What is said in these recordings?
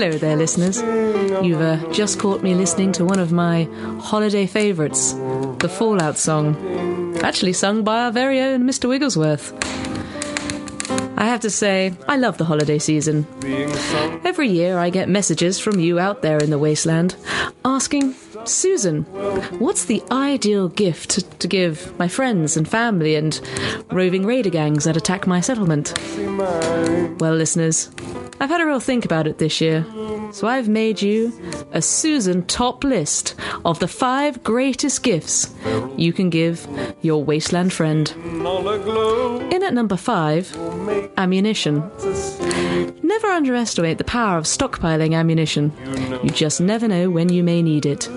Hello there, listeners. You've uh, just caught me listening to one of my holiday favourites, the Fallout song, actually sung by our very own Mr. Wigglesworth. I have to say, I love the holiday season. Every year I get messages from you out there in the wasteland asking, Susan, what's the ideal gift to give my friends and family and roving raider gangs that attack my settlement? Well, listeners, I've had a real think about it this year, so I've made you a Susan top list of the five greatest gifts you can give your wasteland friend. In at number five, ammunition. Never underestimate the power of stockpiling ammunition. You just never know when you may need it.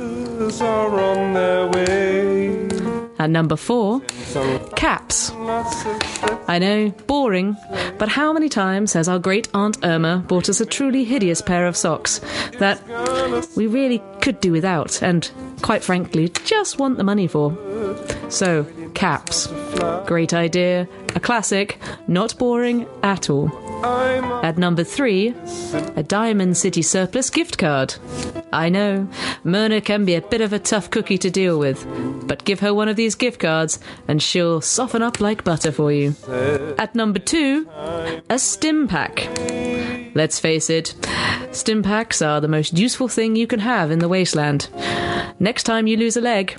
At number four, caps. I know, boring, but how many times has our great Aunt Irma bought us a truly hideous pair of socks that we really could do without and, quite frankly, just want the money for? So, caps. Great idea, a classic, not boring at all. At number three, a Diamond City Surplus gift card. I know, Myrna can be a bit of a tough cookie to deal with, but give her one of these gift cards and she'll soften up like butter for you. At number two, a stim pack. Let's face it, stim packs are the most useful thing you can have in the wasteland. Next time you lose a leg,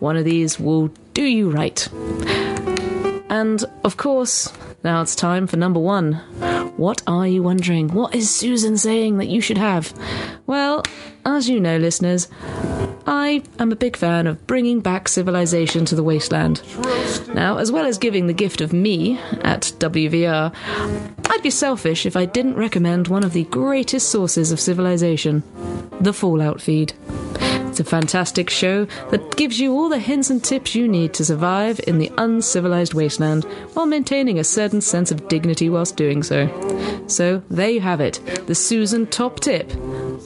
one of these will do you right. And of course, now it's time for number one. What are you wondering? What is Susan saying that you should have? Well, as you know, listeners, I am a big fan of bringing back civilization to the wasteland. Now, as well as giving the gift of me at WVR, I'd be selfish if I didn't recommend one of the greatest sources of civilization the Fallout feed. A fantastic show that gives you all the hints and tips you need to survive in the uncivilized wasteland while maintaining a certain sense of dignity whilst doing so. So, there you have it the Susan top tip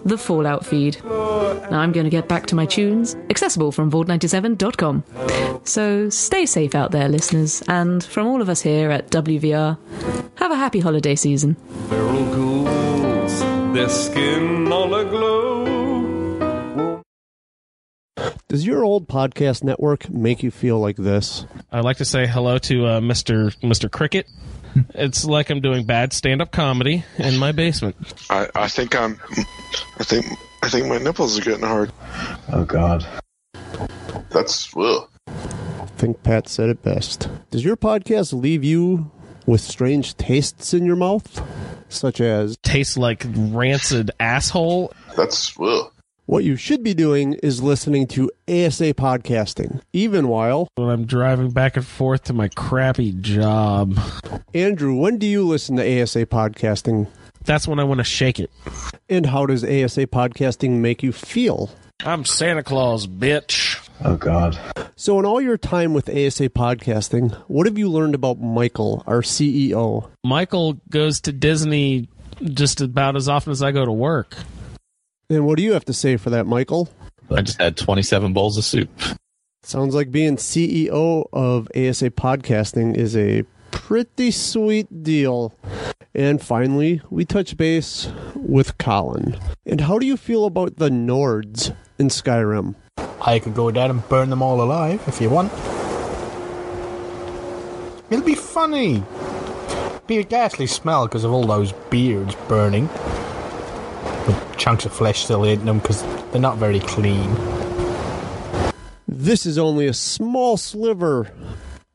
the Fallout feed. Now I'm going to get back to my tunes, accessible from Vault97.com. So stay safe out there, listeners, and from all of us here at WVR, have a happy holiday season. Feral ghouls, their skin all aglow. Does your old podcast network make you feel like this? I'd like to say hello to uh, Mr. Mr. Cricket. It's like I'm doing bad stand-up comedy in my basement. I, I think I'm. I think I think my nipples are getting hard. Oh God. That's ugh. I think Pat said it best. Does your podcast leave you with strange tastes in your mouth? Such as, Tastes like rancid asshole. That's ugh. What you should be doing is listening to ASA podcasting, even while. When I'm driving back and forth to my crappy job, Andrew, when do you listen to ASA podcasting? that's when I want to shake it. And how does ASA podcasting make you feel? I'm Santa Claus, bitch. Oh God. So, in all your time with ASA podcasting, what have you learned about Michael, our CEO? Michael goes to Disney just about as often as I go to work. And what do you have to say for that, Michael? I just had 27 bowls of soup. Sounds like being CEO of ASA Podcasting is a pretty sweet deal. And finally, we touch base with Colin. And how do you feel about the Nords in Skyrim? I could go down and burn them all alive if you want. It'll be funny. Be a ghastly smell because of all those beards burning. Chunks of flesh still in them because they're not very clean. This is only a small sliver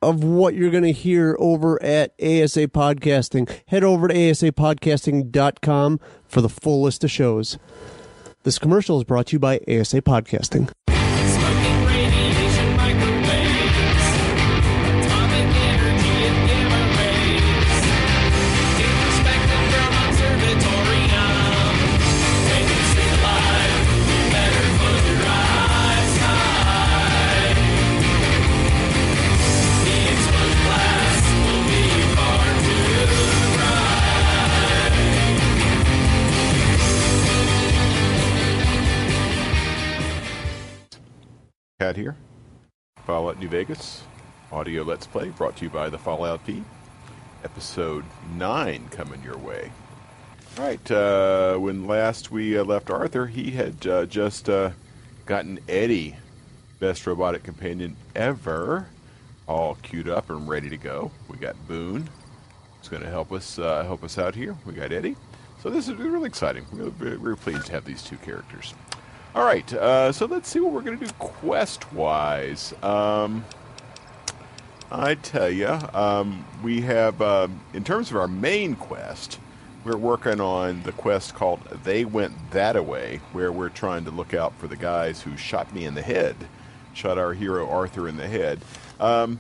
of what you're going to hear over at ASA Podcasting. Head over to asapodcasting.com for the full list of shows. This commercial is brought to you by ASA Podcasting. Vegas. Audio Let's Play brought to you by the Fallout feed. Episode 9 coming your way. All right. Uh, when last we uh, left Arthur, he had uh, just uh, gotten ED-E, best robotic companion ever, all queued up and ready to go. We got Boone, who's going to help us uh, help us out here. We got ED-E. So this is really exciting. We're really pleased to have these two characters. All right. Uh, so let's see what we're going to do quest wise. Um, I tell you, um, we have, um, in terms of our main quest, we're working on the quest called They Went That Away, where we're trying to look out for the guys who shot me in the head, shot our hero Arthur in the head. Um,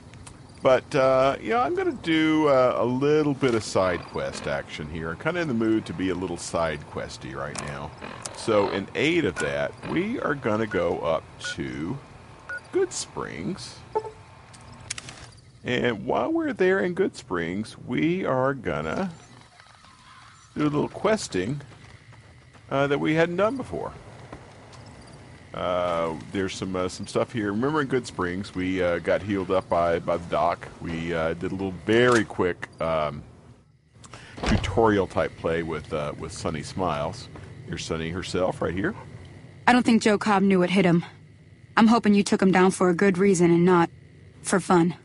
but, uh, know, I'm going to do uh, a little bit of side quest action here. I'm kind of in the mood to be a little side questy right now. So, in aid of that, we are going to go up to Goodsprings. And while we're there in Goodsprings, we are gonna do a little questing uh, that we hadn't done before. Uh, there's some uh, some stuff here. Remember in Goodsprings, we uh, got healed up by by the doc. We uh, did a little very quick um, tutorial type play with uh, with Sunny Smiles. Here's Sunny herself right here. I don't think Joe Cobb knew what hit him. I'm hoping you took him down for a good reason and not for fun.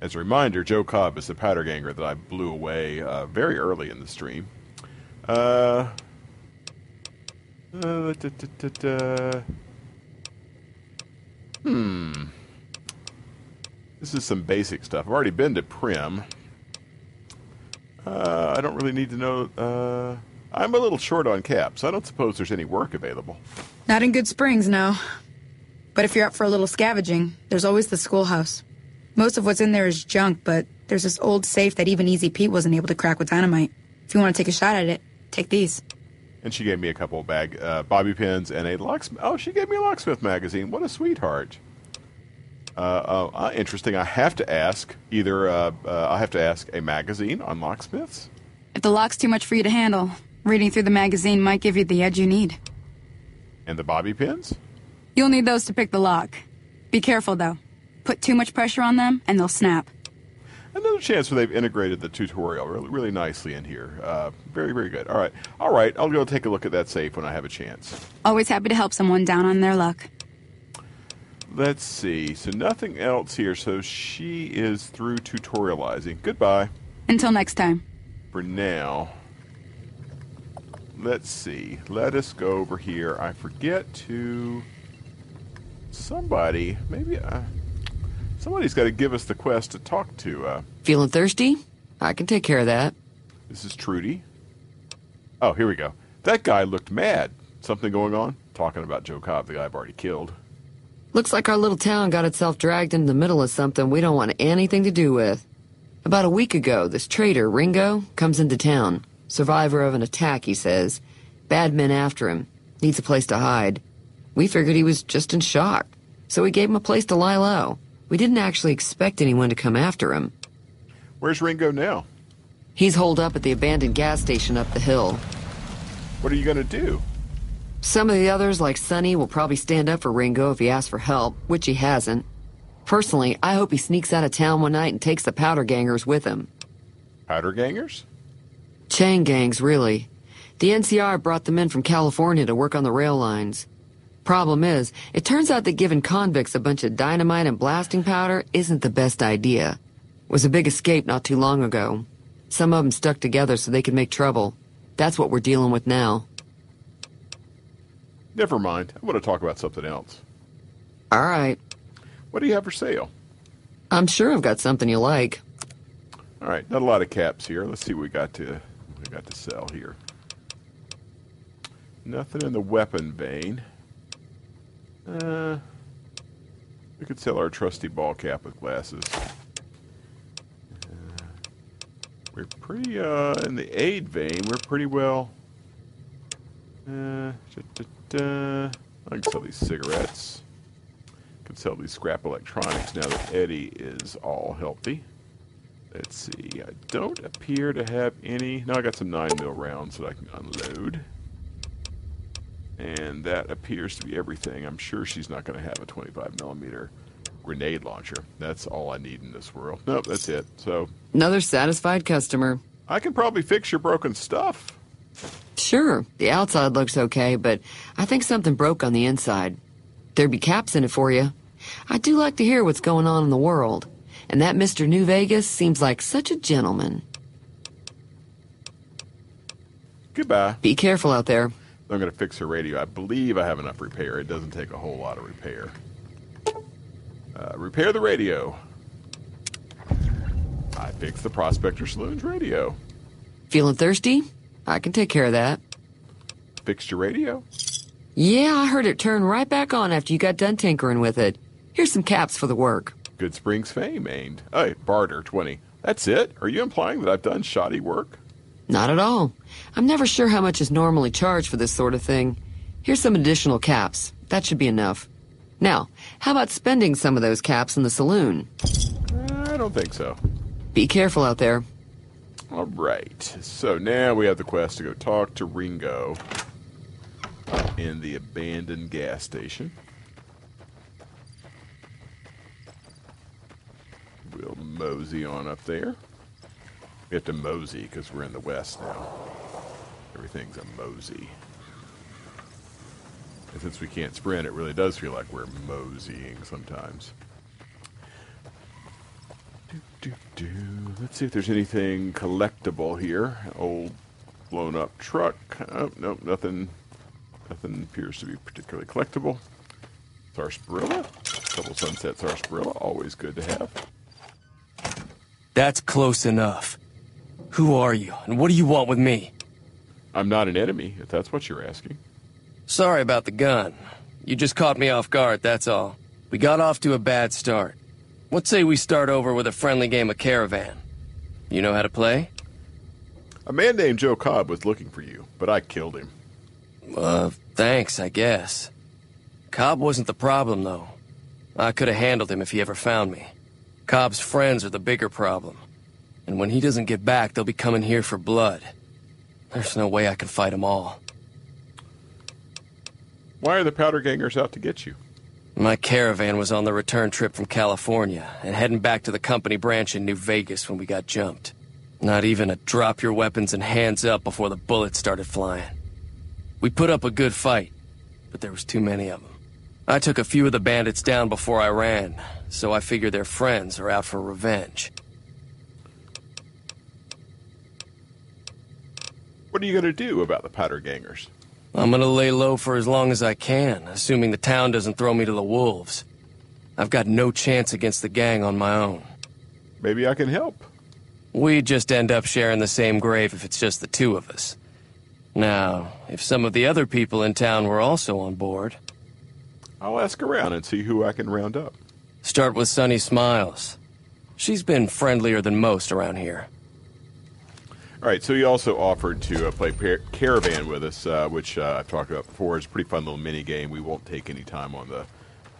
As a reminder, Joe Cobb is the powder ganger that I blew away uh, very early in the stream. Uh, uh, da, da, da. Hmm. This is some basic stuff. I've already been to Primm. Uh, I don't really need to know. Uh, I'm a little short on caps. I don't suppose there's any work available. Not in Goodsprings, no. But if you're up for a little scavenging, there's always the schoolhouse. Most of what's in there is junk, but there's this old safe that even Easy Pete wasn't able to crack with dynamite. If you want to take a shot at it, take these. And she gave me a couple of bag uh, bobby pins and a locksmith. Oh, she gave me a locksmith magazine. What a sweetheart. Uh, uh, uh, interesting. I have to ask either. Uh, uh, I have to ask a magazine on locksmiths. If the lock's too much for you to handle, reading through the magazine might give you the edge you need. And the bobby pins? You'll need those to pick the lock. Be careful, though. Put too much pressure on them, and they'll snap. Another chance where they've integrated the tutorial really, really nicely in here. Uh, very, very good. All right, all right. I'll go take a look at that safe when I have a chance. Always happy to help someone down on their luck. Let's see. So nothing else here. So she is through tutorializing. Goodbye Until next time. for now. Let's see. Let us go over here. I forget to. Somebody, maybe. Uh, somebody's got to give us the quest to talk to. Uh, Feeling thirsty? I can take care of that. This is Trudy. Oh, here we go. That guy looked mad. Something going on? Talking about Joe Cobb, the guy I've already killed. Looks like our little town got itself dragged into the middle of something we don't want anything to do with. About a week ago, this traitor, Ringo, comes into town. Survivor of an attack, he says. Bad men after him. Needs a place to hide. We figured he was just in shock. So we gave him a place to lie low. We didn't actually expect anyone to come after him. Where's Ringo now? He's holed up at the abandoned gas station up the hill. What are you going to do? Some of the others, like Sunny, will probably stand up for Ringo if he asks for help, which he hasn't. Personally, I hope he sneaks out of town one night and takes the powder gangers with him. Powder gangers? Chain gangs, really. The NCR brought them in from California to work on the rail lines. Problem is, it turns out that giving convicts a bunch of dynamite and blasting powder isn't the best idea. Was a big escape not too long ago. Some of them stuck together so they could make trouble. That's what we're dealing with now. Never mind. I want to talk about something else. All right. What do you have for sale? I'm sure I've got something you like. All right, not a lot of caps here. Let's see what we got to we got to sell here. Nothing in the weapon vein. Uh, we could sell our trusty ball cap with glasses. Uh, we're pretty uh, in the aid vein. We're pretty well. Uh, da-da-da. I can sell these cigarettes. Can sell these scrap electronics now that ED-E is all healthy. Let's see. I don't appear to have any. No, I got some 9 mil rounds that I can unload. And that appears to be everything. I'm sure she's not going to have a 25 millimeter grenade launcher. That's all I need in this world. Nope, that's it. So Another satisfied customer. I can probably fix your broken stuff. Sure, the outside looks okay, but I think something broke on the inside. There'd be caps in it for you. I do like to hear what's going on in the world. And that Mr. New Vegas seems like such a gentleman. Goodbye. Be careful out there. I'm going to fix her radio. I believe I have enough repair. It doesn't take a whole lot of repair. Uh, repair the radio. I fixed the Prospector Saloon's radio. Feeling thirsty? I can take care of that. Fixed your radio? Yeah, I heard it turn right back on after you got done tinkering with it. Here's some caps for the work. Goodsprings fame aimed. Hey, barter 20. That's it? Are you implying that I've done shoddy work? Not at all. I'm never sure how much is normally charged for this sort of thing. Here's some additional caps. That should be enough. Now, how about spending some of those caps in the saloon? Uh, I don't think so. Be careful out there. All right. So now we have the quest to go talk to Ringo in the abandoned gas station. We'll mosey on up there. We have to mosey because we're in the west now. Everything's a mosey. And since we can't sprint, it really does feel like we're moseying sometimes. Do, do, do. Let's see if there's anything collectible here. Old blown up truck. Oh, nope, nothing. Nothing appears to be particularly collectible. Sarsaparilla. Double sunset sarsaparilla. Always good to have. That's close enough. Who are you, and what do you want with me? I'm not an enemy, if that's what you're asking. Sorry about the gun. You just caught me off guard, that's all. We got off to a bad start. Let's say we start over with a friendly game of Caravan. You know how to play? A man named Joe Cobb was looking for you, but I killed him. Uh, thanks, I guess. Cobb wasn't the problem, though. I could have handled him if he ever found me. Cobb's friends are the bigger problem. And when he doesn't get back, they'll be coming here for blood. There's no way I can fight them all. Why are the powder gangers out to get you? My caravan was on the return trip from California and heading back to the company branch in New Vegas when we got jumped. Not even a drop your weapons and hands up before the bullets started flying. We put up a good fight, but there was too many of them. I took a few of the bandits down before I ran, so I figure their friends are out for revenge. What are you going to do about the powder gangers? I'm gonna lay low for as long as I can, assuming the town doesn't throw me to the wolves. I've got no chance against the gang on my own. Maybe I can help. We'd just end up sharing the same grave if it's just the two of us. Now, if some of the other people in town were also on board, I'll ask around and see who I can round up. start with Sunny Smiles. She's been friendlier than most around here. All right, so he also offered to uh, play par- Caravan with us, uh, which uh, I've talked about before. It's a pretty fun little mini game. We won't take any time on the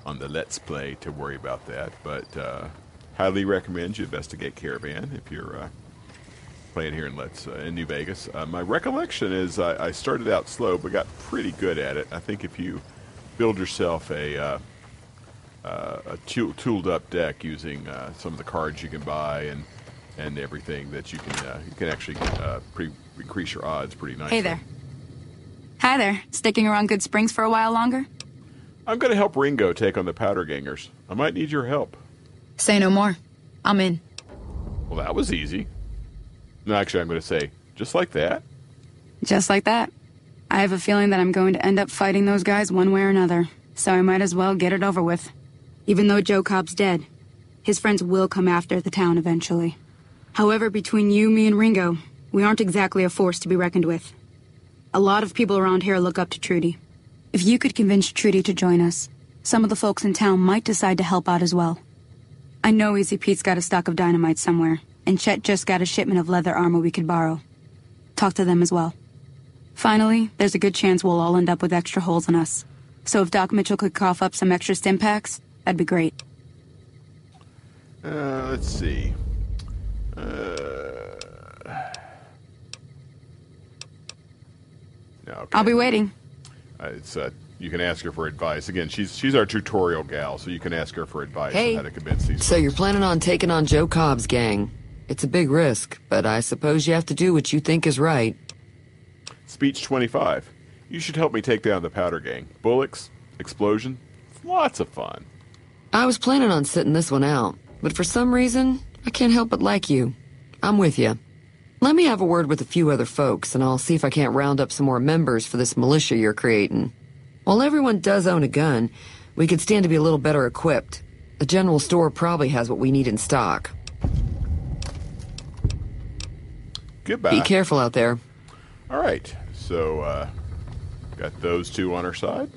on the Let's Play to worry about that, but uh, highly recommend you investigate Caravan if you're uh, playing here in Let's uh, in New Vegas. My recollection is I, I started out slow, but got pretty good at it. I think if you build yourself a a tool- tooled up deck using some of the cards you can buy and and everything that you can uh, you can actually uh, pre- increase your odds pretty nicely. Hey there. Hi there. Sticking around Goodsprings for a while longer? I'm going to help Ringo take on the powder gangers. I might need your help. Say no more. I'm in. Well, that was easy. No, actually, I'm going to say just like that. Just like that. I have a feeling that I'm going to end up fighting those guys one way or another, so I might as well get it over with. Even though Joe Cobb's dead, his friends will come after the town eventually. However, between you, me, and Ringo, we aren't exactly a force to be reckoned with. A lot of people around here look up to Trudy. If you could convince Trudy to join us, some of the folks in town might decide to help out as well. I know Easy Pete's got a stock of dynamite somewhere, and Chet just got a shipment of leather armor we could borrow. Talk to them as well. Finally, there's a good chance we'll all end up with extra holes in us. So if Doc Mitchell could cough up some extra stim packs, that'd be great. Uh, let's see. Uh, okay. I'll be waiting. Uh, it's uh, you can ask her for advice. Again, she's she's our tutorial gal, so you can ask her for advice Hey. on how to convince these. So you're planning on taking on Joe Cobb's gang. It's a big risk, but I suppose you have to do what you think is right. Speech 25. You should help me take down the powder gang. Bullocks, explosion, lots of fun. I was planning on sitting this one out, but for some reason, I can't help but like you. I'm with you. Let me have a word with a few other folks, and I'll see if I can't round up some more members for this militia you're creating. While everyone does own a gun, we could stand to be a little better equipped. The general store probably has what we need in stock. Goodbye. Be careful out there. All right. So, uh, got those two on our side.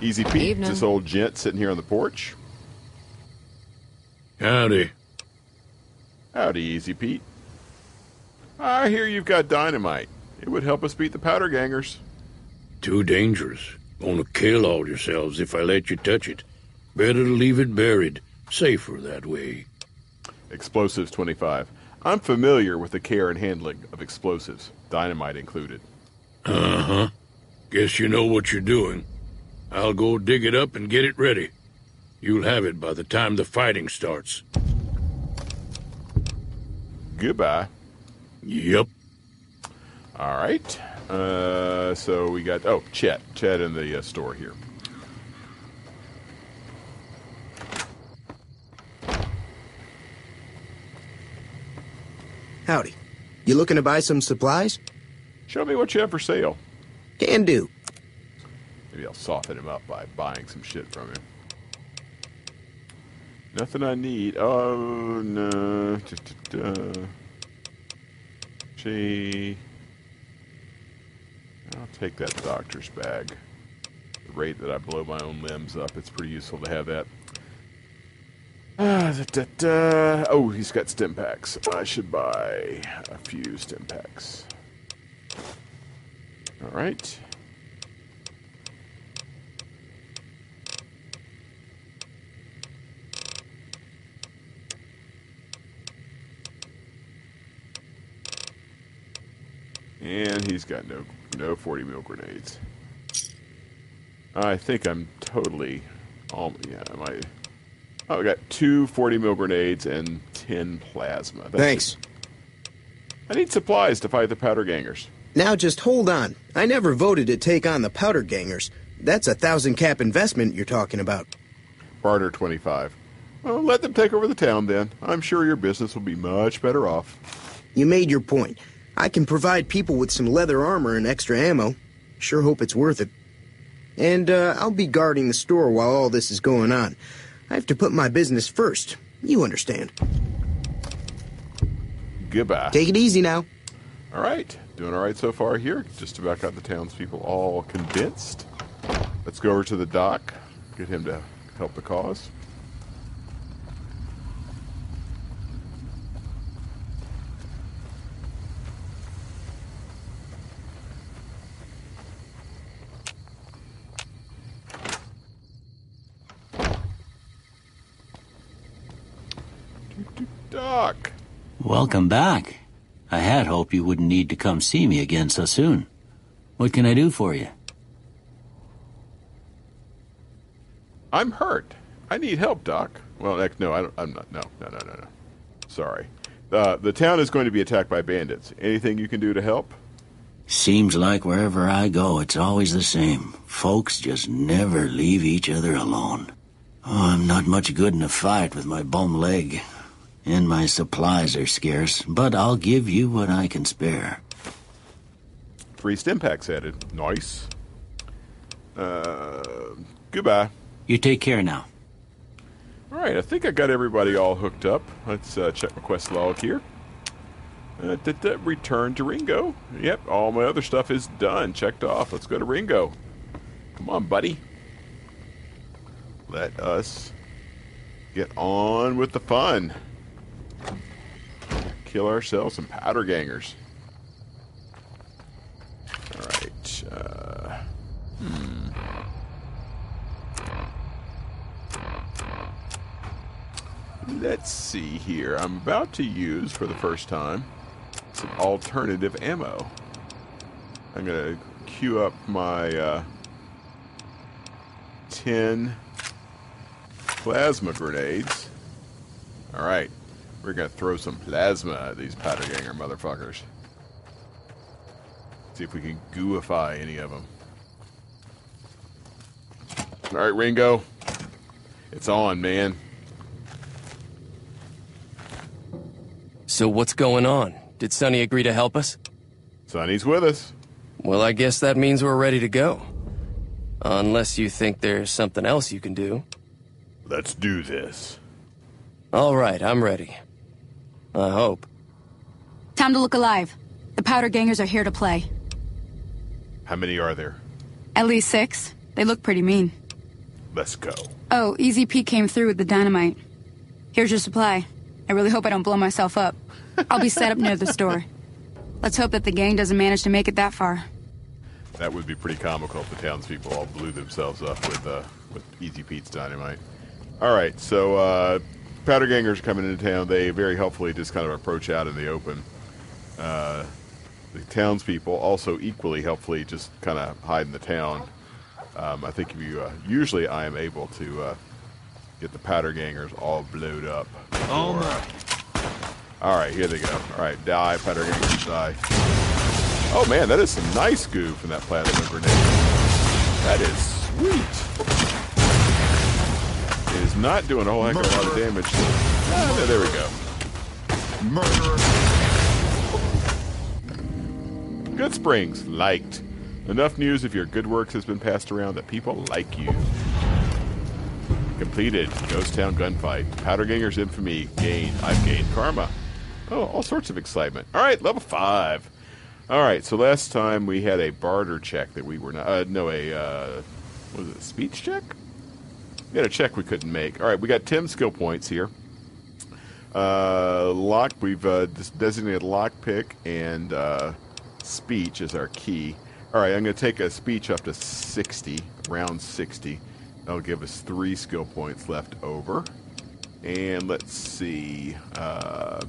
Easy Pete, this old gent sitting here on the porch. Howdy. Howdy, Easy Pete. I hear you've got dynamite. It would help us beat the powder gangers. Too dangerous. Gonna kill all yourselves if I let you touch it. Better to leave it buried. Safer that way. Explosives 25. I'm familiar with the care and handling of explosives, dynamite included. Uh huh. Guess you know what you're doing. I'll go dig it up and get it ready. You'll have it by the time the fighting starts. Goodbye. Yep. All right. Uh, so we got oh Chet, Chet in the uh, store here. Howdy. You looking to buy some supplies? Show me what you have for sale. Can do. Maybe I'll soften him up by buying some shit from him. Nothing I need. Oh no. Gee. I'll take that doctor's bag. The rate that I blow my own limbs up, it's pretty useful to have that. Ah, da-da-da. Oh, he's got stim packs. I should buy a few stim packs. All right. And he's got no no 40 mil grenades. I think I'm totally, um, yeah, I? Oh, I got two 40 mil grenades and 10 plasma. That's Thanks. I need supplies to fight the powder gangers. Now just hold on. I never voted to take on the powder gangers. That's a thousand cap investment you're talking about. Barter 25. Well, let them take over the town then. I'm sure your business will be much better off. You made your point. I can provide people with some leather armor and extra ammo. Sure hope it's worth it. And uh, I'll be guarding the store while all this is going on. I have to put my business first. You understand. Goodbye. Take it easy now. All right. Doing all right so far here. Just about got the townspeople all convinced. Let's go over to the dock. Get him to help the cause. Doc. Welcome back. I had hoped you wouldn't need to come see me again so soon. What can I do for you? I'm hurt. I need help, Doc. Well, no, I don't, I'm not. No, no, no, no, no. Sorry. Uh, the town is going to be attacked by bandits. Anything you can do to help? Seems like wherever I go, it's always the same. Folks just never leave each other alone. Oh, I'm not much good in a fight with my bum leg. And my supplies are scarce, but I'll give you what I can spare. Three stim packs added. Nice. Uh, goodbye. You take care now. All right, I think I got everybody all hooked up. Let's uh, check my quest log here. Uh, da- da- return to Ringo. Yep, all my other stuff is done, checked off. Let's go to Ringo. Come on, buddy. Let us get on with the fun. Kill ourselves some powder gangers. All right. Uh, hmm. Let's see here. I'm about to use for the first time some alternative ammo. I'm going to queue up my uh, 10 plasma grenades. All right. We're to throw some plasma at these powder ganger motherfuckers. See if we can gooify any of them. All right, Ringo. It's on, man. So what's going on? Did Sunny agree to help us? Sunny's with us. Well, I guess that means we're ready to go. Unless you think there's something else you can do. Let's do this. All right, I'm ready. I hope. Time to look alive. The powder gangers are here to play. How many are there? At least six. They look pretty mean. Let's go. Oh, Easy Pete came through with the dynamite. Here's your supply. I really hope I don't blow myself up. I'll be set up near the store. Let's hope that the gang doesn't manage to make it that far. That would be pretty comical if the townspeople all blew themselves up with uh, with Easy Pete's dynamite. All right, so uh, powder gangers coming into town. They very helpfully just kind of approach out in the open. Uh, the townspeople also equally helpfully just kind of hide in the town. Um, I think if you uh, usually I am able to uh, get the powder gangers all blowed up. All before, uh, all right, here they go. All right, die, powder gangers, die. Oh man, that is some nice goo from that plasma grenade. That is sweet. Is not doing a whole heck of a lot of damage. Ah, there- there we go. Goodsprings, liked. Enough news of your good works has been passed around that people like you. Completed. Ghost Town gunfight. Powder Ganger's infamy gained. I've gained karma. Oh, all sorts of excitement. All right, level five. All right, so last time we had a barter check that we were not. Uh, no, a uh, what was it a speech check? We had a check we couldn't make. All right, we got ten skill points here. Uh, lock. We've uh, des- designated lockpick and uh, speech as our key. All right, I'm going to take a speech up to 60, round 60. That'll give us three skill points left over. And let's see. Uh,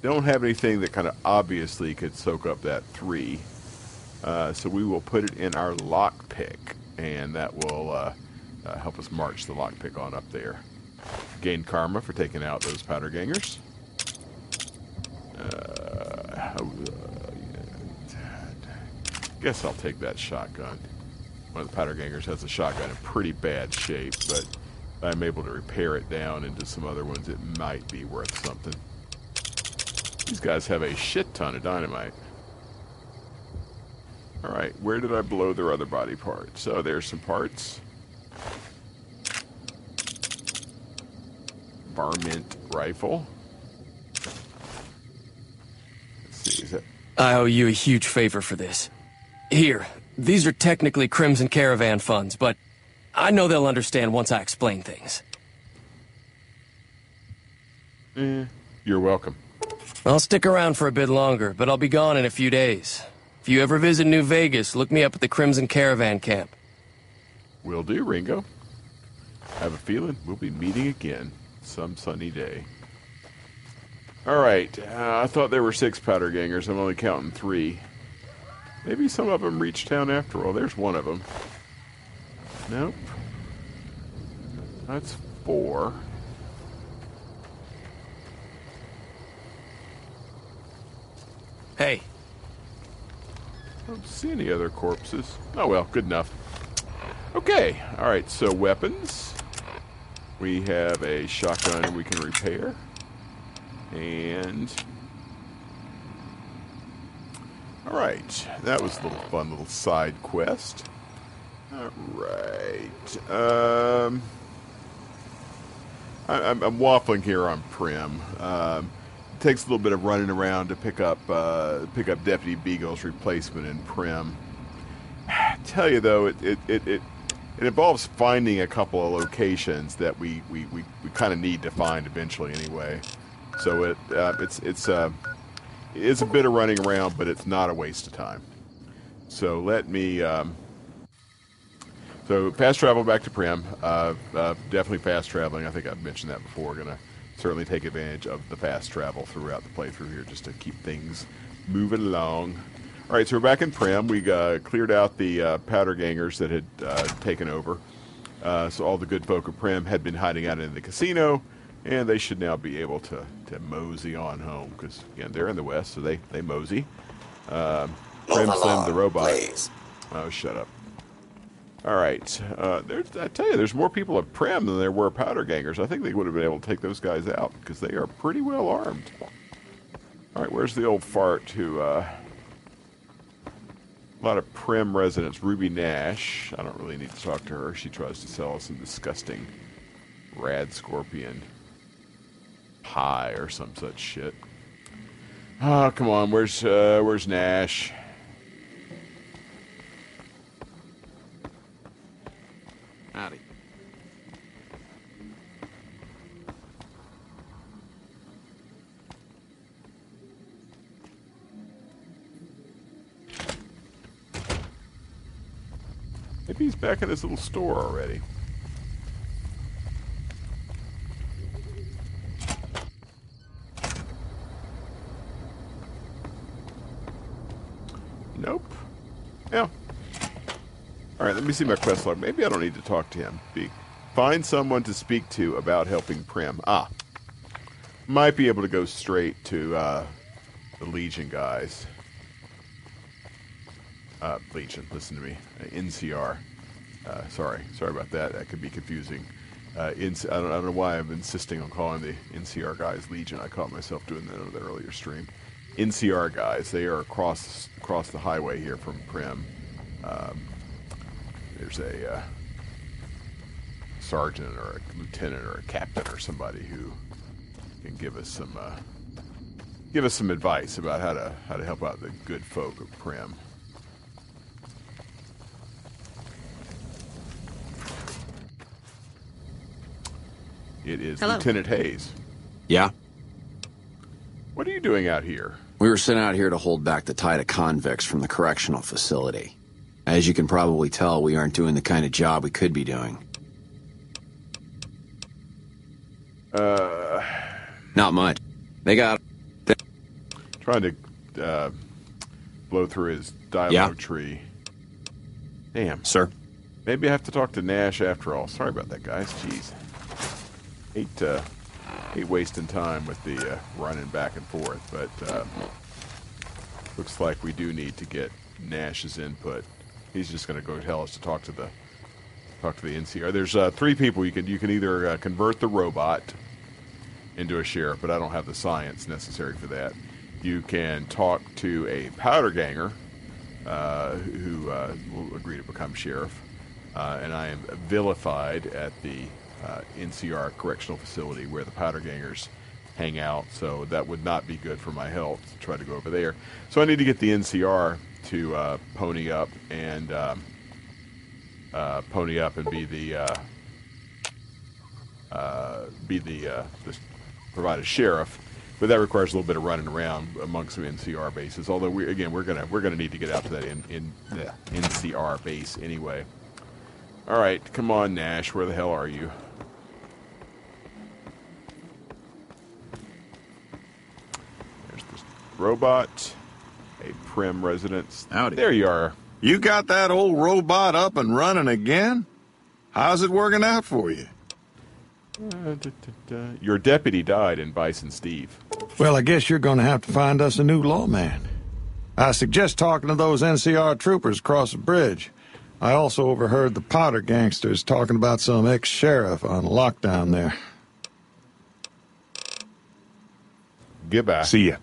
don't have anything that kind of obviously could soak up that three. Uh, so we will put it in our lockpick, and that will uh, uh, help us march the lockpick on up there. Gain karma for taking out those powder gangers. Uh, uh, guess I'll take that shotgun. One of the powder gangers has a shotgun in pretty bad shape, but I'm able to repair it down into some other ones. It might be worth something. These guys have a shit ton of dynamite. All right, where did I blow their other body parts? So there's some parts. Varmint rifle. Let's see, that I owe you a huge favor for this. Here, these are technically Crimson Caravan funds, but I know they'll understand once I explain things. Eh, you're welcome. I'll stick around for a bit longer, but I'll be gone in a few days. If you ever visit New Vegas, look me up at the Crimson Caravan camp. Will do, Ringo. I have a feeling we'll be meeting again some sunny day. All right, uh, I thought there were six powder gangers. I'm only counting three. Maybe some of them reached town after all. There's one of them. Nope. That's four. Hey, I don't see any other corpses. Oh well, good enough. Okay, all right. So weapons. We have a shotgun we can repair, and all right. That was a little fun little side quest. All right. Um, I, I'm, I'm waffling here on Primm. Um, takes a little bit of running around to pick up uh, pick up Deputy Beagle's replacement in Primm. tell you though, it it, it, it it involves finding a couple of locations that we we, we, we kind of need to find eventually anyway. So it uh, it's it's uh, it is a bit of running around, but it's not a waste of time. So let me. Um, so fast travel back to Primm. Uh, uh, definitely fast traveling. I think I've mentioned that before. To certainly take advantage of the fast travel throughout the playthrough here, just to keep things moving along. All right, so we're back in Primm. We uh, cleared out the uh, powder gangers that had uh, taken over. Uh, so all the good folk of Primm had been hiding out in the casino, and they should now be able to, to mosey on home because again they're in the west, so they they mosey. Uh, Primm Slim the robot. Oh, shut up. All right. Uh, I tell you, there's more people at Primm than there were powder gangers. I think they would have been able to take those guys out because they are pretty well armed. All right, where's the old fart who? Uh, a lot of Primm residents. Ruby Nash. I don't really need to talk to her. She tries to sell us some disgusting rad scorpion pie or some such shit. Oh, come on. Where's uh, where's Nash? Maybe he's back at his little store already. Nope. Yeah. All right, let me see my quest log. Maybe I don't need to talk to him. Be, find someone to speak to about helping Primm. Ah. Might be able to go straight to uh, the Legion guys. Uh, Legion, listen to me. Uh, NCR. Uh, sorry, sorry about that. That could be confusing. Uh, I, don't, I don't know why I'm insisting on calling the NCR guys Legion. I caught myself doing that on the earlier stream. NCR guys, they are across across the highway here from Primm. Um, there's a uh, sergeant or a lieutenant or a captain or somebody who can give us some uh, give us some advice about how to how to help out the good folk of Primm. It is Hello. Lieutenant Hayes. Yeah? What are you doing out here? We were sent out here to hold back the tide of convicts from the correctional facility. As you can probably tell, we aren't doing the kind of job we could be doing. Uh, Not much. They got. trying to uh, blow through his dialogue Yeah. tree. Damn. Sir? Maybe I have to talk to Nash after all. Sorry about that, guys. Jeez. Hate, uh, hate wasting time with the uh, running back and forth, but uh, looks like we do need to get Nash's input. He's just going to go tell us to talk to the talk to the NCR. There's uh, three people you can you can either uh, convert the robot into a sheriff, but I don't have the science necessary for that. You can talk to a powder ganger uh, who uh, will agree to become sheriff, uh, and I am vilified at the uh, NCR correctional facility where the powder gangers hang out. So that would not be good for my health to try to go over there. So I need to get the NCR to uh, pony up and um, uh, pony up and be the uh, uh, be the, uh, the provide a sheriff. But that requires a little bit of running around among some NCR bases. Although we again we're gonna we're gonna need to get out to that in, in the NCR base anyway. All right, come on, Nash. Where the hell are you? There's this robot, a Primm residence. Howdy. There you are. You got that old robot up and running again? How's it working out for you? Uh, da, da, da. Your deputy died in Bison Steve. Well, I guess you're going to have to find us a new lawman. I suggest talking to those NCR troopers across the bridge. I also overheard the Potter gangsters talking about some ex-sheriff on lockdown there. Goodbye. See ya.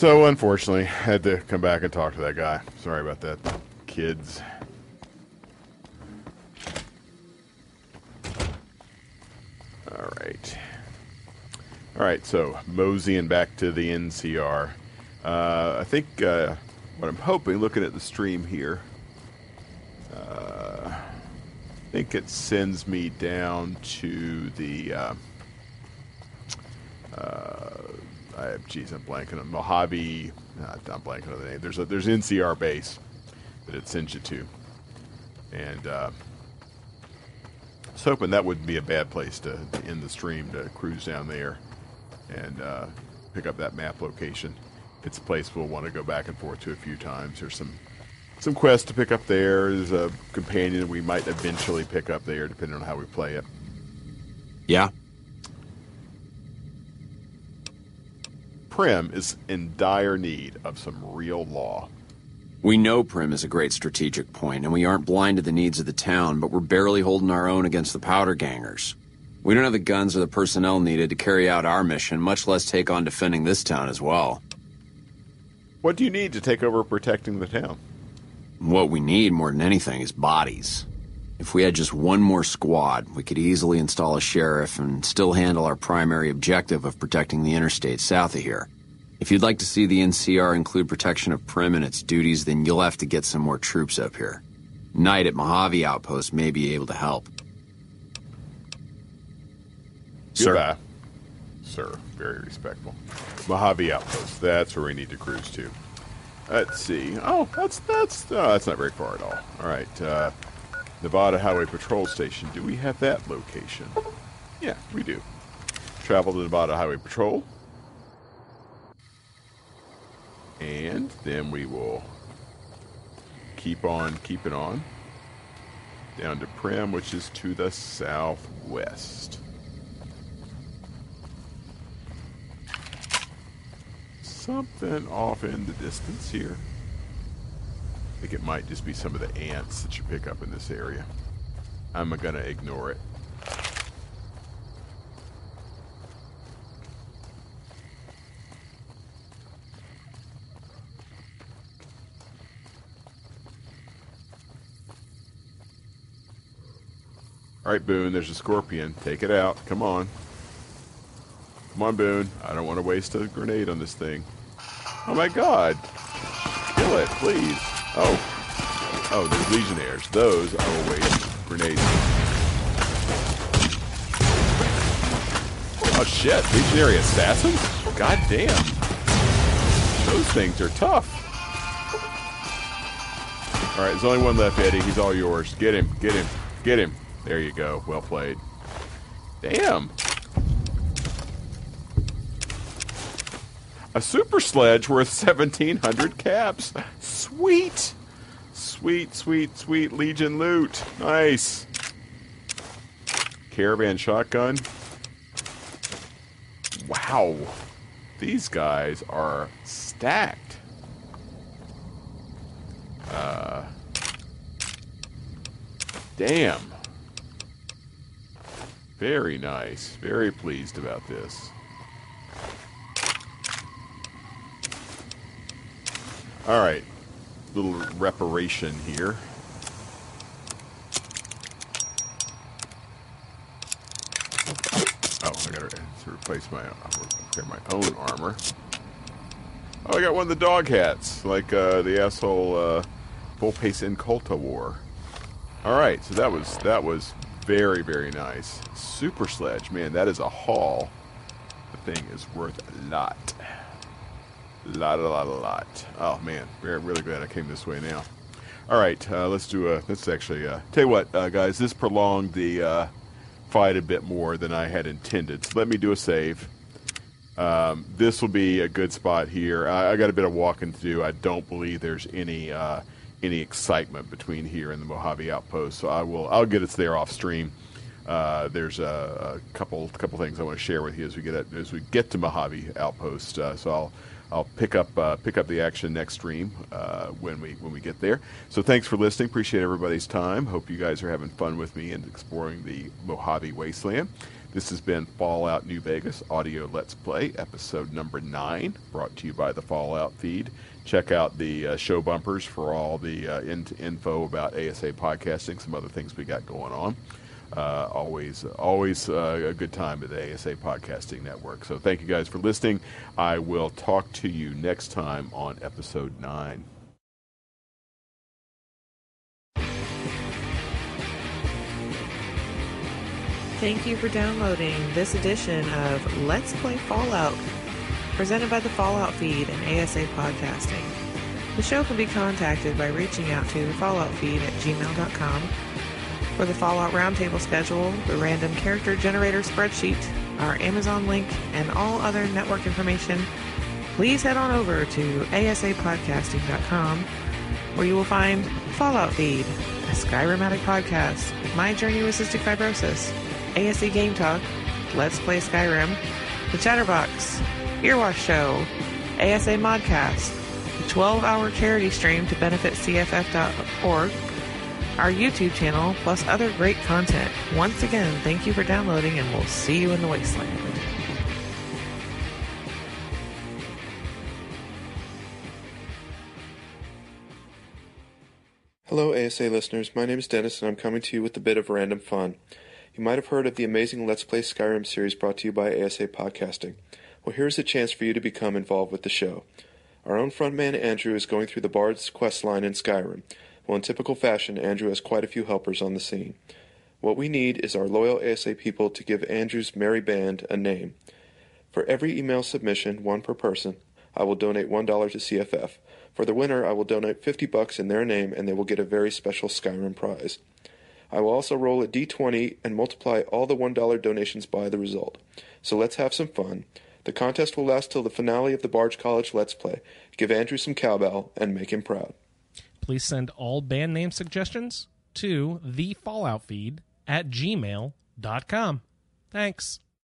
So unfortunately, I had to come back and talk to that guy. Sorry about that, kids. All right. All right, so moseying back to the NCR. Uh, I think uh, what I'm hoping, looking at the stream here, uh, I think it sends me down to the. I, geez, I'm blanking on Mojave. Uh, I'm blanking on the name. There's a there's NCR base that it sends you to, and uh, I was hoping that wouldn't be a bad place to, to end the stream to cruise down there and uh, pick up that map location. It's a place we'll want to go back and forth to a few times. There's some some quests to pick up there. There's a companion we might eventually pick up there, depending on how we play it. Primm is in dire need of some real law. We know Primm is a great strategic point, and we aren't blind to the needs of the town, but we're barely holding our own against the powder gangers. We don't have the guns or the personnel needed to carry out our mission, much less take on defending this town as well. What do you need to take over protecting the town? What we need more than anything is bodies. If we had just one more squad, we could easily install a sheriff and still handle our primary objective of protecting the interstate south of here. If you'd like to see the NCR include protection of Primm and its duties, then you'll have to get some more troops up here. Knight at Mojave Outpost may be able to help. Sir. Goodbye. Sir, very respectful. Mojave Outpost. That's where we need to cruise to. Let's see. Oh, that's that's oh, that's not very far at all. All right, uh, Nevada Highway Patrol Station. Do we have that location? Yeah, we do. Travel to Nevada Highway Patrol, and then we will keep on keeping on down to Primm, which is to the southwest. something off in the distance here. I think it might just be some of the ants that you pick up in this area. I'm gonna ignore it. All right, Boone, there's a scorpion. Take it out. Come on. Come on, Boone. I don't want to waste a grenade on this thing. Oh my god. Kill it, please. Oh. Oh, there's legionnaires. Those will waste grenades. Oh shit, legionary assassins? God damn. Those things are tough. Alright, there's only one left, ED-E. He's all yours. Get him, get him, get him. There you go. Well played. Damn. A super sledge worth 1,700 caps. Sweet. Sweet, sweet, sweet Legion loot. Nice. Caravan shotgun. Wow. These guys are stacked. Uh. Damn. Very nice. Very pleased about this. All right, little reparation here. Oh, I gotta to replace my repair my own armor. Oh, I got one of the dog hats, like uh, the asshole uh, Vulpes Inculta wore. All right, so that was that was very very nice. Super sledge, man, that is a haul. The thing is worth a lot. Lot, a lot, a lot. Oh man, we're really glad I came this way now. All right, uh, let's do a. Let's actually uh, tell you what, uh, guys. This prolonged the uh, fight a bit more than I had intended. So let me do a save. Um, this will be a good spot here. I, I got a bit of walking to do. I don't believe there's any uh, any excitement between here and the Mojave Outpost. So I will. I'll get us there off stream. Uh, there's a, a couple couple things I want to share with you as we get at, as we get to Mojave Outpost. Uh, so I'll I'll pick up uh, pick up the action next stream uh, when we when we get there. So thanks for listening. Appreciate everybody's time. Hope you guys are having fun with me and exploring the Mojave Wasteland. This has been Fallout New Vegas Audio Let's Play, episode number nine, brought to you by the Fallout feed. Check out the uh, show bumpers for all the uh, in- info about ASA podcasting, some other things we got going on. Uh, always, always uh, a good time at the ASA Podcasting Network. So thank you guys for listening. I will talk to you next time on episode nine. Thank you for downloading this edition of Let's Play Fallout, presented by the Fallout feed and ASA Podcasting. The show can be contacted by reaching out to the Fallout feed at gmail.com for the Fallout Roundtable schedule, the random character generator spreadsheet, our Amazon link, and all other network information, please head on over to asapodcasting.com where you will find Fallout Feed, a Skyrim Addict podcast, My Journey with Cystic Fibrosis, ASA Game Talk, Let's Play Skyrim, The Chatterbox, Earwash Show, ASA Modcast, the 12 hour charity stream to benefit CFF.org, our YouTube channel, plus other great content. Once again, thank you for downloading, and we'll see you in the wasteland. Hello, ASA listeners. My name is Dennis, and I'm coming to you with a bit of random fun. You might have heard of the amazing Let's Play Skyrim series brought to you by ASA Podcasting. Well, here's a chance for you to become involved with the show. Our own frontman Andrew is going through the Bard's quest line in Skyrim. Well, in typical fashion, Andrew has quite a few helpers on the scene. What we need is our loyal ASA people to give Andrew's merry band a name. For every email submission, one per person, I will donate $1 to CFF. For the winner, I will donate 50 bucks in their name and they will get a very special Skyrim prize. I will also roll a d20 and multiply all the $1 donations by the result. So let's have some fun. The contest will last till the finale of the Bards College Let's Play. Give Andrew some cowbell and make him proud. Please send all band name suggestions to the Fallout feed at gmail.com. Thanks.